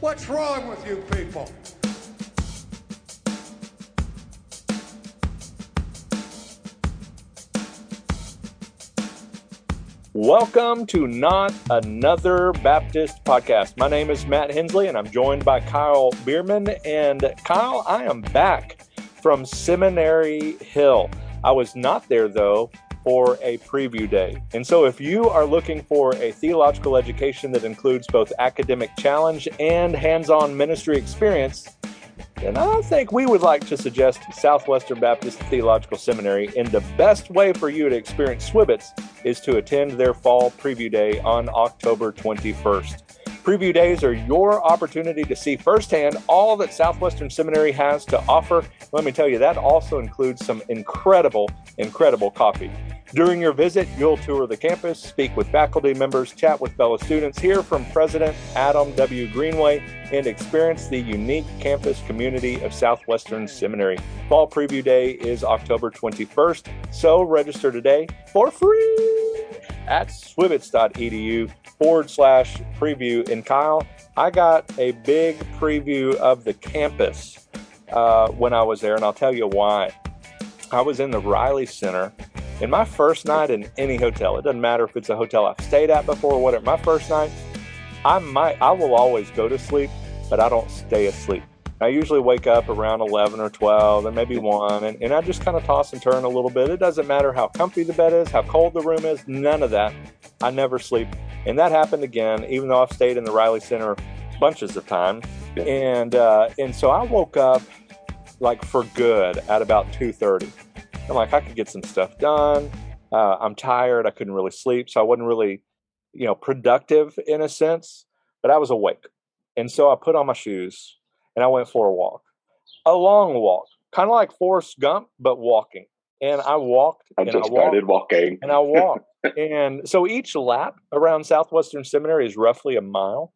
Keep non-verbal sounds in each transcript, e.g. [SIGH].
What's wrong with you people? Welcome to Not Another Baptist Podcast. My name is Matt Henslee and I'm joined by Kyle Bueermann. And Kyle, I am back from Seminary Hill. I was not there though for a preview day. And so, if you are looking for a theological education that includes both academic challenge and hands on ministry experience, then I think we would like to suggest Southwestern Baptist Theological Seminary. And the best way for you to experience SWBTS is to attend their fall preview day on October 21st. Preview days are your opportunity to see firsthand all that Southwestern Seminary has to offer. Let me tell you, that also includes some incredible, incredible coffee. During your visit, you'll tour the campus, speak with faculty members, chat with fellow students, hear from President Adam W. Greenway, and experience the unique campus community of Southwestern Seminary. Fall Preview Day is October 21st, so register today for free at swbts.edu forward slash preview. And Kyle, I got a big preview of the campus uh, when I was there, and I'll tell you why. I was in the Riley Center in my first night in any hotel, it doesn't matter if it's a hotel I've stayed at before or whatever. My first night, I might, I will always go to sleep, but I don't stay asleep. I usually wake up around 11 or 12 and maybe 1, and, and I just kind of toss and turn a little bit. It doesn't matter how comfy the bed is, how cold the room is, none of that. I never sleep. And that happened again, even though I've stayed in the Riley Center bunches of times. And, uh, and so I woke up like for good at about 2.30 I'm like, I could get some stuff done. Uh, I'm tired. I couldn't really sleep. So I wasn't really, you know, productive in a sense, but I was awake. And so I put on my shoes and I went for a walk, a long walk, kind of like Forrest Gump, but walking. And I walked. I and just I walked, started walking. And I walked. [LAUGHS] and so each lap around Southwestern Seminary is roughly a mile.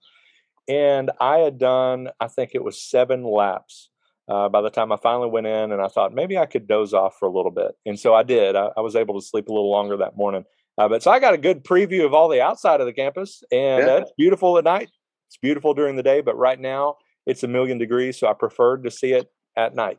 And I had done, I think it was seven laps uh, by the time I finally went in and I thought maybe I could doze off for a little bit. And so I did. I, I was able to sleep a little longer that morning. Uh, but so I got a good preview of all the outside of the campus, and yeah. uh, it's beautiful at night. It's beautiful during the day, but right now it's a million degrees, so I preferred to see it at night.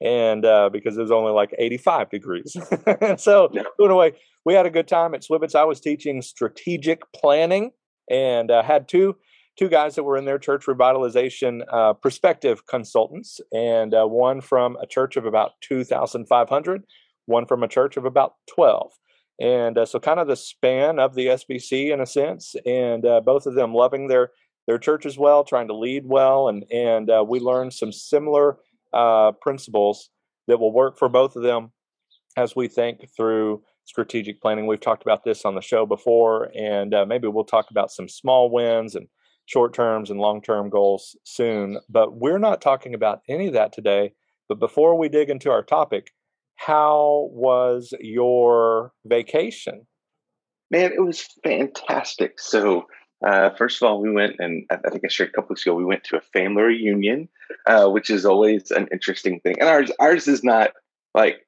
And uh, because it was only like 85 degrees. [LAUGHS] and so, yeah. anyway, we had a good time at SWBTS. I was teaching strategic planning and uh, had two two guys that were in their church revitalization uh, perspective consultants, and uh, one from a church of about 2,500, one from a church of about 12. And uh, so, kind of the span of the SBC in a sense, and uh, both of them loving their their church as well, trying to lead well, and and uh, we learned some similar uh, principles that will work for both of them as we think through strategic planning. We've talked about this on the show before, and maybe we'll talk about some small wins and short terms and long term goals soon. But we're not talking about any of that today. But before we dig into our topic, how was your vacation? Man, it was fantastic. So, uh, first of all, we went, and I think I shared a couple weeks ago, we went to a family reunion, uh, which is always an interesting thing. And ours, ours is not like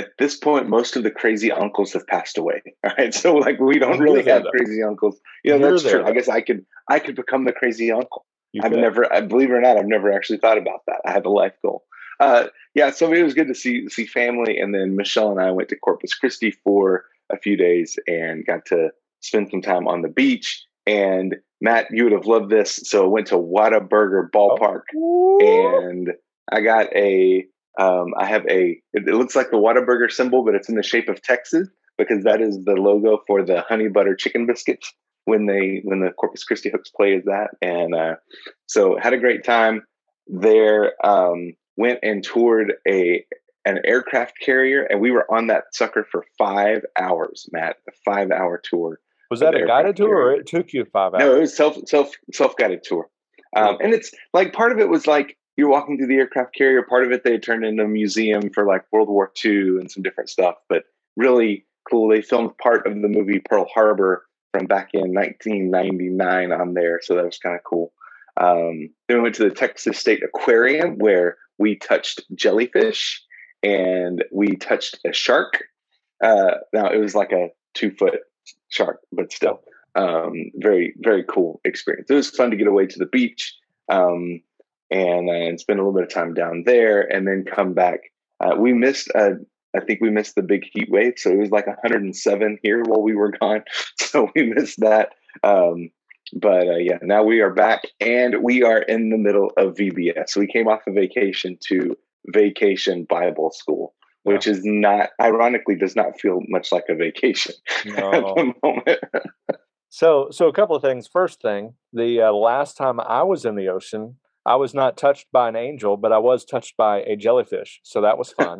at this point, most of the crazy uncles have passed away. All [LAUGHS] right, so like we don't really have though. crazy uncles. Yeah, You're that's there, true. Though. I guess I could I could become the crazy uncle. You I've could. never, I believe it or not, I've never actually thought about that. I have a life goal. Uh, yeah, so it was good to see see family, and then Michelle and I went to Corpus Christi for a few days and got to spend some time on the beach. And Matt, you would have loved this. So I went to Whataburger Ballpark, oh. and I got a um, I have a, it, it, looks like the Whataburger symbol, but it's in the shape of Texas because that is the logo for the honey butter chicken biscuits when they, when the Corpus Christi Hooks play is that. And uh, so had a great time there. Um, went and toured a, an aircraft carrier and we were on that sucker for five hours, Matt, a five hour tour. Was that a guided tour carrier. or it took you five hours? No, it was self, self, self guided tour. Um, and it's like part of it was like you're walking through the aircraft carrier. Part of it they turned into a museum for like World War II and some different stuff, but really cool. They filmed part of the movie Pearl Harbor from back in 1999 on there, so that was kind of cool. Um, then we went to the Texas State Aquarium where we touched jellyfish and we touched a shark. Uh, now it was like a two foot shark, but still um, very very cool experience. It was fun to get away to the beach um, and uh, and spend a little bit of time down there, and then come back. Uh, we missed. Uh, I think we missed the big heat wave, so it was like 107 here while we were gone. [LAUGHS] So we missed that. Um, but uh, yeah, now we are back, and we are in the middle of VBS. We came off a of vacation to Vacation Bible School which is not ironically does not feel much like a vacation no. [LAUGHS] at the moment. so, so a couple of things. First thing, the uh, last time I was in the ocean, I was not touched by an angel, but I was touched by a jellyfish, so that was fun.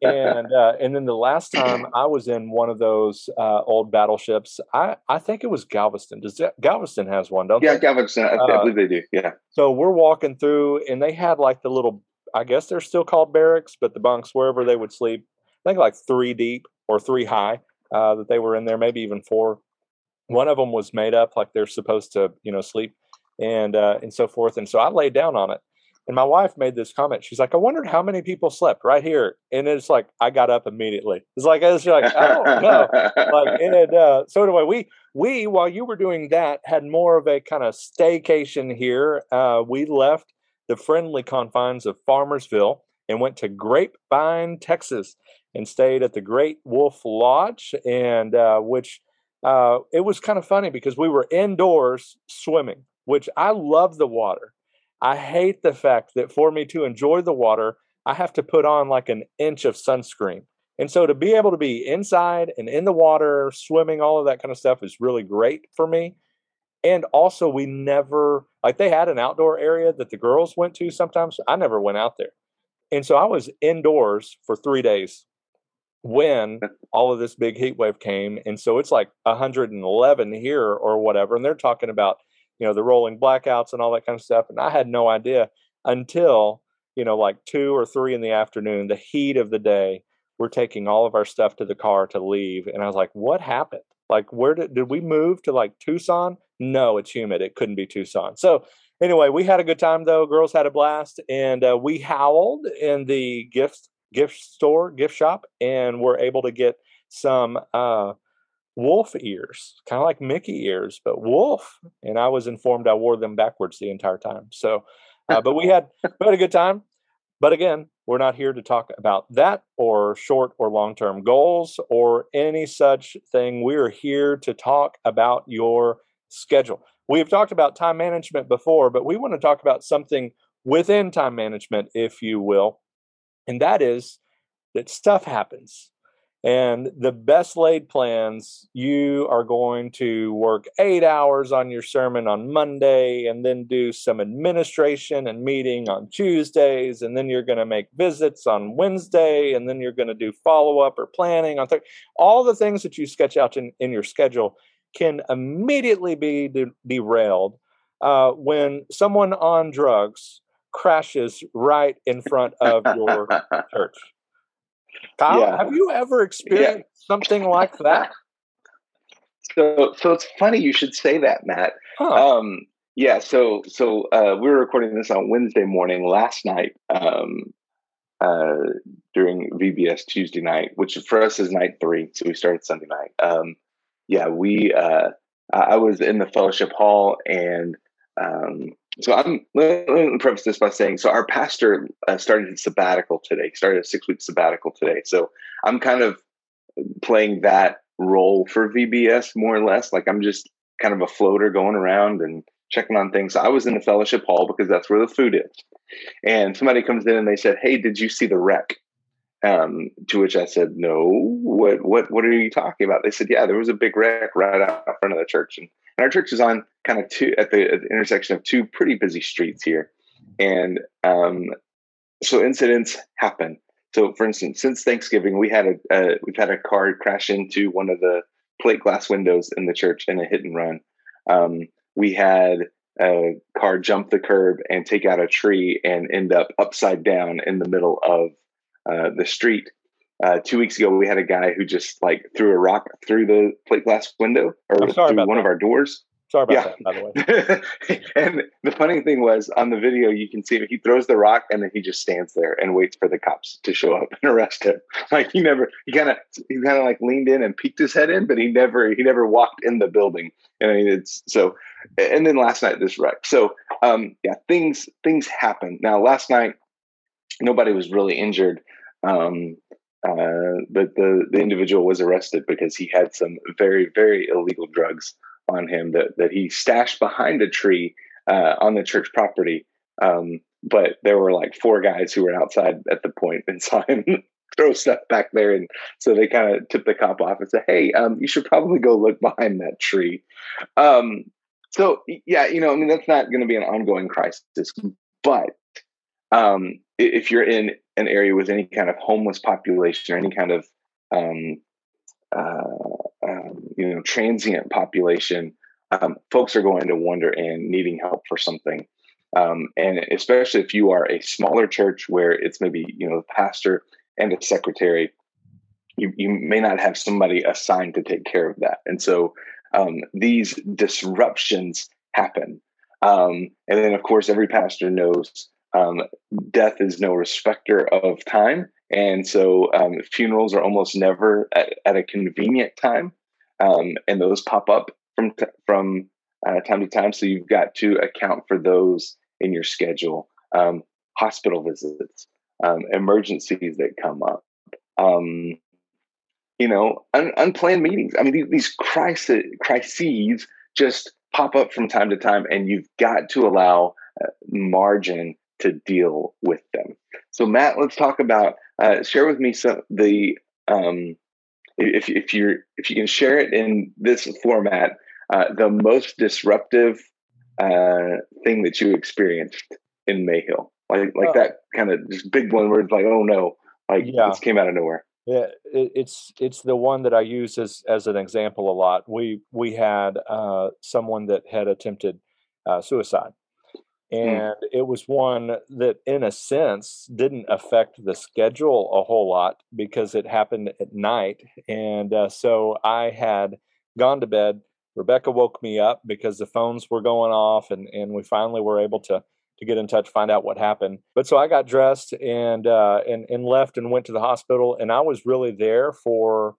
and uh, and then the last time I was in one of those uh, old battleships, I I think it was Galveston. Does that, Galveston has one? Don't yeah, they? Galveston. I, I uh, believe they do. Yeah. So we're walking through, and they had like the little I guess they're still called barracks, but the bunks wherever they would sleep, I think like three deep or three high uh, that they were in there, maybe even four. One of them was made up like they're supposed to, you know, sleep and uh, and so forth. And so I laid down on it, and my wife made this comment. She's like, "I wondered how many people slept right here." And it's like I got up immediately. It's like it's like I don't know. like and uh, so anyway, we we while you were doing that had more of a kind of staycation here. Uh, we left the friendly confines of Farmersville and went to Grapevine, Texas, and stayed at the Great Wolf Lodge, and uh, which uh, it was kind of funny because we were indoors swimming, which I love the water. I hate the fact that for me to enjoy the water, I have to put on like an inch of sunscreen. And so to be able to be inside and in the water, swimming, all of that kind of stuff is really great for me. And also, we never, like, they had an outdoor area that the girls went to sometimes. I never went out there. And so I was indoors for three days when all of this big heat wave came. And so it's like 111 here or whatever. And they're talking about, you know, the rolling blackouts and all that kind of stuff. And I had no idea until, you know, like two or three in the afternoon, the heat of the day, we're taking all of our stuff to the car to leave. And I was like, what happened? Like, where did, did we move to like Tucson? No, it's humid. It couldn't be Tucson. So anyway, we had a good time though. Girls had a blast, and uh, we howled in the gift gift store, gift shop, and were able to get some uh, wolf ears, kind of like Mickey ears, but wolf. And I was informed I wore them backwards the entire time. So, [LAUGHS] uh, but we had we had a good time. But again, we're not here to talk about that or short or long term goals or any such thing. We're here to talk about your schedule. We've talked about time management before, but we want to talk about something within time management, if you will. And that is that stuff happens. And the best laid plans, you are going to work eight hours on your sermon on Monday and then do some administration and meeting on Tuesdays. And then you're going to make visits on Wednesday. And then you're going to do follow up or planning on Thursday. All the things that you sketch out in, in your schedule can immediately be de- derailed uh, when someone on drugs crashes right in front of your [LAUGHS] church. Kyle, yeah. have you ever experienced yeah. something like that? So, so it's funny you should say that, Matt. Huh. Um, yeah. So, so uh, we were recording this on Wednesday morning last night um, uh, during VBS Tuesday night, which for us is night three. So we started Sunday night. Um, yeah, we uh, I was in the fellowship hall, and um, so I'm. Let me preface this by saying, so our pastor uh, started his sabbatical today. Started a six week sabbatical today. So I'm kind of playing that role for VBS more or less. Like I'm just kind of a floater going around and checking on things. So I was in the fellowship hall because that's where the food is. And somebody comes in and they said, "Hey, did you see the wreck?" Um, to which I said, "No. What what what are you talking about?" They said, "Yeah, there was a big wreck right out front of the church, and, and our church is on kind of two at the, at the, intersection of two pretty busy streets here, and um, so incidents happen. So, for instance, since Thanksgiving, we had a uh, we've had a car crash into one of the plate glass windows in the church in a hit and run. Um, we had a car jump the curb and take out a tree and end up upside down in the middle of uh, the street. Uh, two weeks ago, we had a guy who just like threw a rock through the plate glass window or through one that. of our doors. Sorry about yeah. that, by the way. [LAUGHS] and the funny thing was on the video, you can see he throws the rock and then he just stands there and waits for the cops to show up and [LAUGHS] arrest him. Like he never, he kind of, he kind of like leaned in and peeked his head in, but he never, he never walked in the building. And I mean, it's so, and then last night this wreck. So, um, yeah, things, things happen. Now, last night, nobody was really injured. Um, uh, but the, the individual was arrested because he had some very, very illegal drugs on him that, that he stashed behind a tree uh, on the church property. Um, but there were like four guys who were outside at the point and [LAUGHS] saw him throw stuff back there. And so they kind of tipped the cop off and said, Hey, um, you should probably go look behind that tree. Um, so yeah, you know, I mean, that's not going to be an ongoing crisis, but um, if you're in an area with any kind of homeless population or any kind of um, uh, um, you know transient population, um, folks are going to wander in needing help for something. Um, and especially if you are a smaller church where it's maybe you know the pastor and a secretary, you, you may not have somebody assigned to take care of that. And so um, these disruptions happen. Um, and then, of course, every pastor knows um, death is no respecter of time. And so um, funerals are almost never at, at a convenient time. Um, and those pop up from, t- from uh, time to time. So you've got to account for those in your schedule. Um, hospital visits, um, emergencies that come up, um, you know, un- unplanned meetings. I mean, these, these crisis, crises just pop up from time to time, and you've got to allow uh, margin to deal with them. So, Matt, let's talk about uh, share with me some the um, if if you if you can share it in this format, uh, the most disruptive uh, thing that you experienced in Mayhill, like like that kind of just big one where it's like, oh no, like yeah. this came out of nowhere. Yeah, it, it's it's the one that I use as as an example a lot. We we had uh, someone that had attempted uh, suicide. And mm. it was one that in a sense didn't affect the schedule a whole lot because it happened at night and uh, so i had gone to bed rebecca woke me up because the phones were going off and, and we finally were able to to get in touch find out what happened but so i got dressed and uh, and, and left and went to the hospital and i was really there for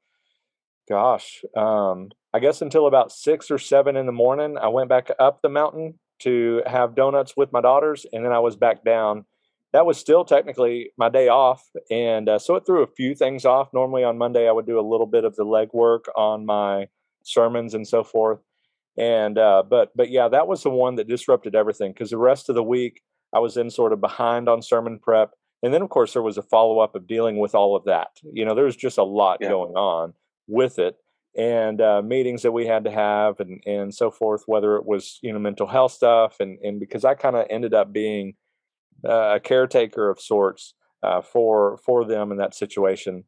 gosh um, i guess until about six or seven in the morning i went back up the mountain to have donuts with my daughters, and then I was back down. That was still technically my day off, and uh, so it threw a few things off. Normally on Monday, I would do a little bit of the legwork on my sermons and so forth, and uh, but but yeah, that was the one that disrupted everything because the rest of the week I was in sort of behind on sermon prep, and then of course there was a follow up of dealing with all of that. You know, there was just a lot yeah. going on with it and uh, meetings that we had to have and and so forth whether it was you know mental health stuff and and because i kind of ended up being uh, a caretaker of sorts uh, for for them in that situation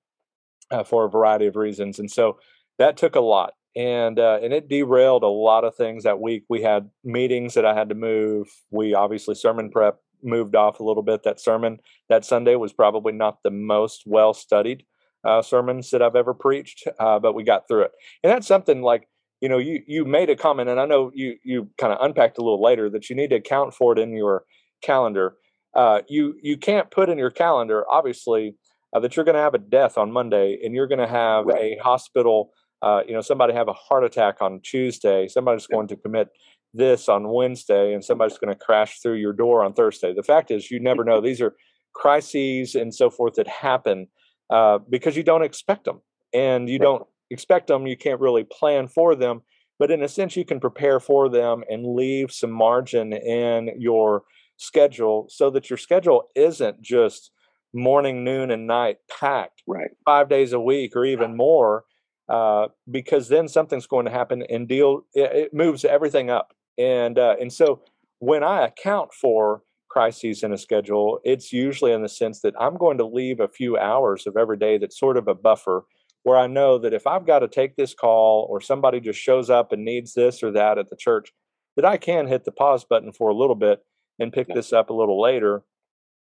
uh, for a variety of reasons and so that took a lot and uh, and it derailed a lot of things that week. We had meetings that i had to move. We obviously sermon prep moved off a little bit. That sermon that sunday was probably not the most well studied uh, sermons that I've ever preached, uh, but we got through it. And that's something like you know you you made a comment, and I know you you kind of unpacked a little later that you need to account for it in your calendar. Uh, you you can't put in your calendar obviously uh, that you're going to have a death on Monday, and you're going to have right. a hospital. Uh, you know, somebody have a heart attack on Tuesday. Somebody's going to commit this on Wednesday, and somebody's going to crash through your door on Thursday. The fact is, you never know. [LAUGHS] These are crises and so forth that happen uh, because you don't expect them and you don't expect them you can't really plan for them but in a sense you can prepare for them and leave some margin in your schedule so that your schedule isn't just morning noon and night packed right. five days a week or even more uh, because then something's going to happen and deal it, it moves everything up and uh, and so when i account for crises in a schedule, it's usually in the sense that I'm going to leave a few hours of every day that's sort of a buffer where I know that if I've got to take this call or somebody just shows up and needs this or that at the church, that I can hit the pause button for a little bit and pick this up a little later.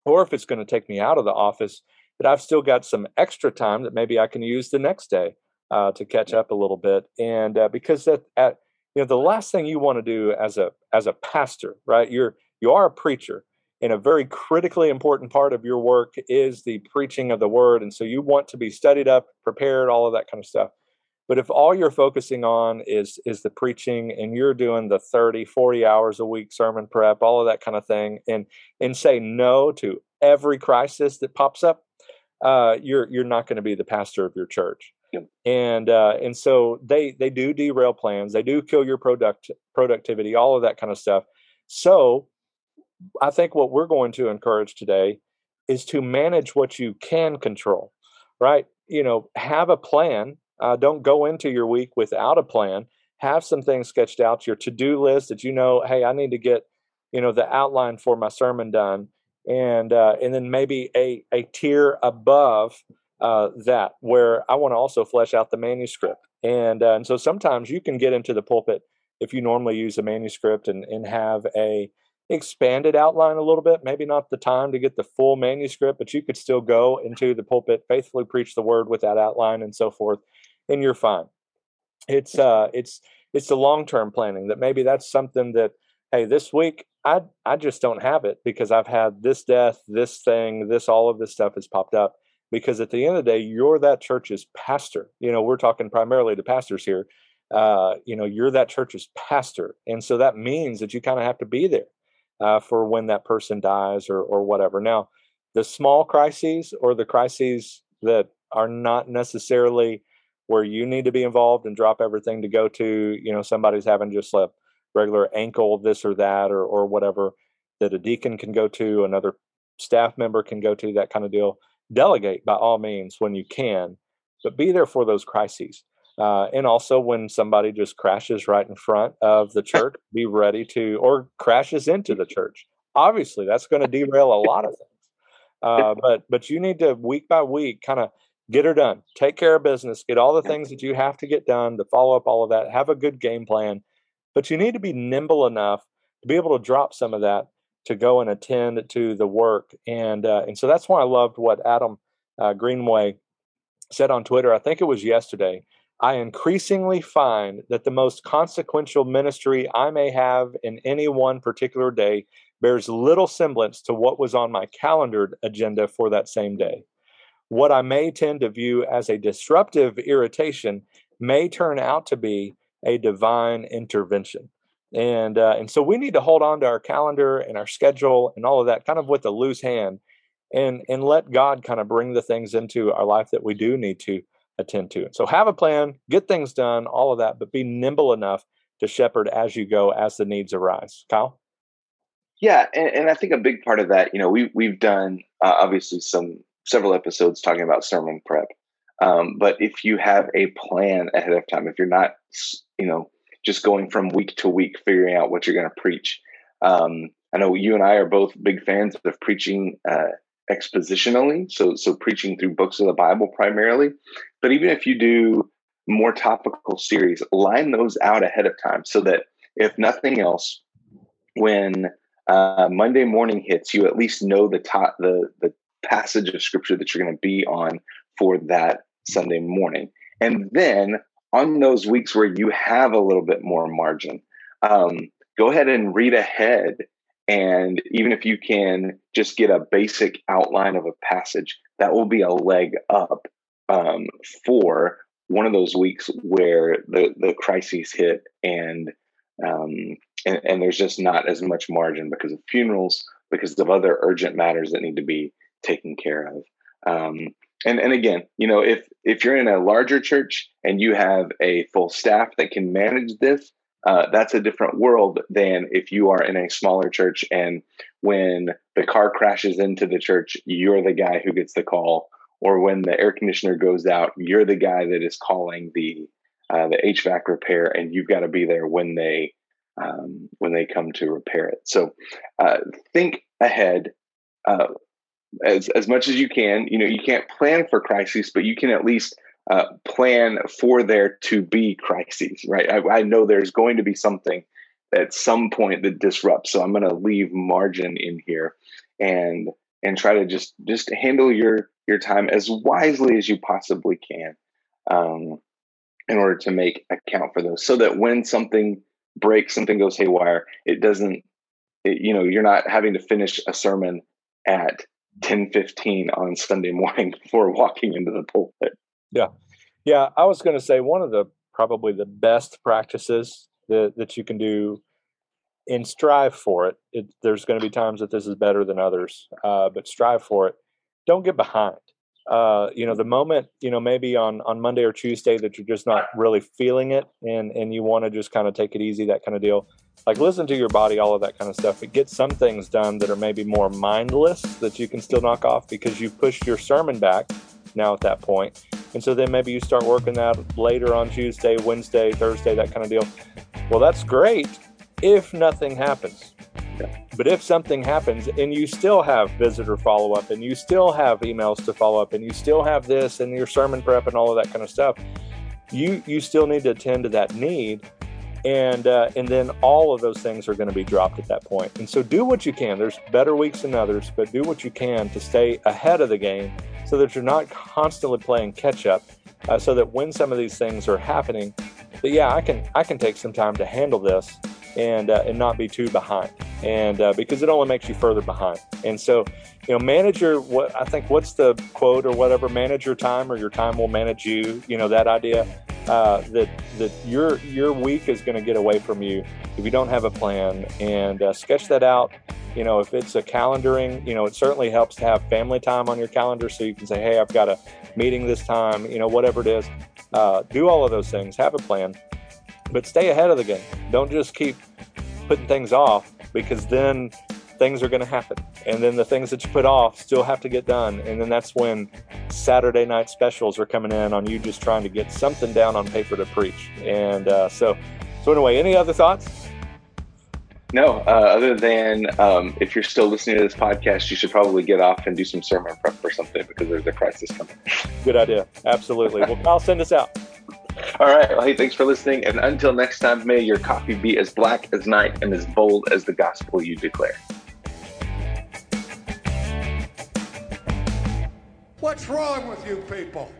Or if it's going to take me out of the office, that I've still got some extra time that maybe I can use the next day uh, to catch up a little bit. And uh, because that at you know the last thing you want to do as a as a pastor right you're you are a preacher and a very critically important part of your work is the preaching of the word and so you want to be studied up prepared all of that kind of stuff but if all you're focusing on is is the preaching and you're doing the 30 40 hours a week sermon prep all of that kind of thing and and say no to every crisis that pops up uh, you're you're not going to be the pastor of your church Yep. And uh, and so they they do derail plans. They do kill your product productivity, all of that kind of stuff. So I think what we're going to encourage today is to manage what you can control, right? You know, have a plan. Uh, don't go into your week without a plan. Have some things sketched out, your to do list that you know, hey, I need to get, you know, the outline for my sermon done, and uh, and then maybe a a tier above uh, that where I want to also flesh out the manuscript. And, uh, and so sometimes you can get into the pulpit if you normally use a manuscript and, and have a expanded outline a little bit, maybe not the time to get the full manuscript, but you could still go into the pulpit, faithfully preach the word with that outline and so forth, and you're fine. It's uh it's it's the long-term planning that maybe that's something that hey, this week I I just don't have it because I've had this death, this thing, this all of this stuff has popped up because at the end of the day, you're that church's pastor. You know, we're talking primarily to pastors here. Uh, you know, you're that church's pastor, and so that means that you kind of have to be there uh, for when that person dies or or whatever. Now, the small crises or the crises that are not necessarily where you need to be involved and drop everything to go to, you know, somebody's having just a regular ankle, this or that, or or whatever that a deacon can go to, another staff member can go to, that kind of deal delegate by all means when you can, but be there for those crises. Uh, and also, when somebody just crashes right in front of the [LAUGHS] church, be ready to, or crashes into the [LAUGHS] church. Obviously, that's going to derail a lot of things. Uh, [LAUGHS] but but you need to week by week kind of get her done, take care of business, get all the things that you have to get done to follow up all of that, have a good game plan. But you need to be nimble enough to be able to drop some of that to go and attend to the work. And uh, and so that's why I loved what Adam uh, Greenway said on Twitter. I think it was yesterday. I increasingly find that the most consequential ministry I may have in any one particular day bears little semblance to what was on my calendared agenda for that same day. What I may tend to view as a disruptive irritation may turn out to be a divine intervention and uh, and so we need to hold on to our calendar and our schedule and all of that kind of with a loose hand and and let god kind of bring the things into our life that we do need to attend to so have a plan get things done all of that but be nimble enough to shepherd as you go as the needs arise kyle yeah and, and i think a big part of that you know we, we've done uh, obviously some several episodes talking about sermon prep um, but if you have a plan ahead of time if you're not you know just going from week to week, figuring out what you're going to preach. Um, I know you and I are both big fans of preaching uh, expositionally, so so preaching through books of the Bible primarily. But even if you do more topical series, line those out ahead of time so that if nothing else, when uh, Monday morning hits, you at least know the top the the passage of scripture that you're going to be on for that Sunday morning. And then on those weeks where you have a little bit more margin, um, go ahead and read ahead. And even if you can just get a basic outline of a passage, that will be a leg up um, for one of those weeks where the, the crises hit and, um, and, and there's just not as much margin because of funerals, because of other urgent matters that need to be taken care of. Um, and and again you know if if you're in a larger church and you have a full staff that can manage this uh, that's a different world than if you are in a smaller church and when the car crashes into the church you're the guy who gets the call or when the air conditioner goes out you're the guy that is calling the uh, the HVAC repair and you've got to be there when they um, when they come to repair it so uh, think ahead uh, as as much as you can. You know, you can't plan for crises, but you can at least uh, plan for there to be crises, right? I, I, know there's going to be something at some point that disrupts, so I'm going to leave margin in here, and and try to just just handle your your time as wisely as you possibly can. Um, in order to make account for those so that when something breaks, something goes haywire, it doesn't, it, you know, you're not having to finish a sermon at 10:15 on Sunday [LAUGHS] morning before walking into the pulpit. Yeah. Yeah, I was going to say one of the probably the best practices that that you can do and strive for it. it there's going to be times that this is better than others, uh, but strive for it. Don't get behind. Uh, you know, the moment you know maybe on on Monday or Tuesday that you're just not really feeling it, and and you want to just kind of take it easy, that kind of deal. Like listen to your body, all of that kind of stuff. But get some things done that are maybe more mindless that you can still knock off because you pushed your sermon back now at that point. And so then maybe you start working that later on Tuesday, Wednesday, Thursday, that kind of deal. Well, that's great if nothing happens. But if something happens and you still have visitor follow up and you still have emails to follow up and you still have this and your sermon prep and all of that kind of stuff, you you still need to attend to that need and uh, and then all of those things are going to be dropped at that point. And so do what you can. There's better weeks than others, but do what you can to stay ahead of the game so that you're not constantly playing catch up. Uh, so that when some of these things are happening, that yeah, I can I can take some time to handle this and uh, and not be too behind, and uh, because it only makes you further behind. And so, you know, manage your what I think what's the quote or whatever, manage your time or your time will manage you. You know that idea uh, that that your your week is going to get away from you if you don't have a plan and uh, sketch that out. You know, if it's a calendaring, you know, it certainly helps to have family time on your calendar so you can say, hey, I've got a meeting this time. You know, whatever it is, uh, do all of those things. Have a plan but stay ahead of the game. Don't just keep putting things off because then things are going to happen. And then the things that you put off still have to get done. And then that's when Saturday night specials are coming in on you just trying to get something down on paper to preach. And uh, so, so anyway, any other thoughts? No, uh, other than um, if you're still listening to this podcast, you should probably get off and do some sermon prep or something because there's a crisis coming. Good idea. Absolutely. Well, I'll send us out. All right. Well, hey, thanks for listening. And until next time, may your coffee be as black as night and as bold as the gospel you declare. What's wrong with you people?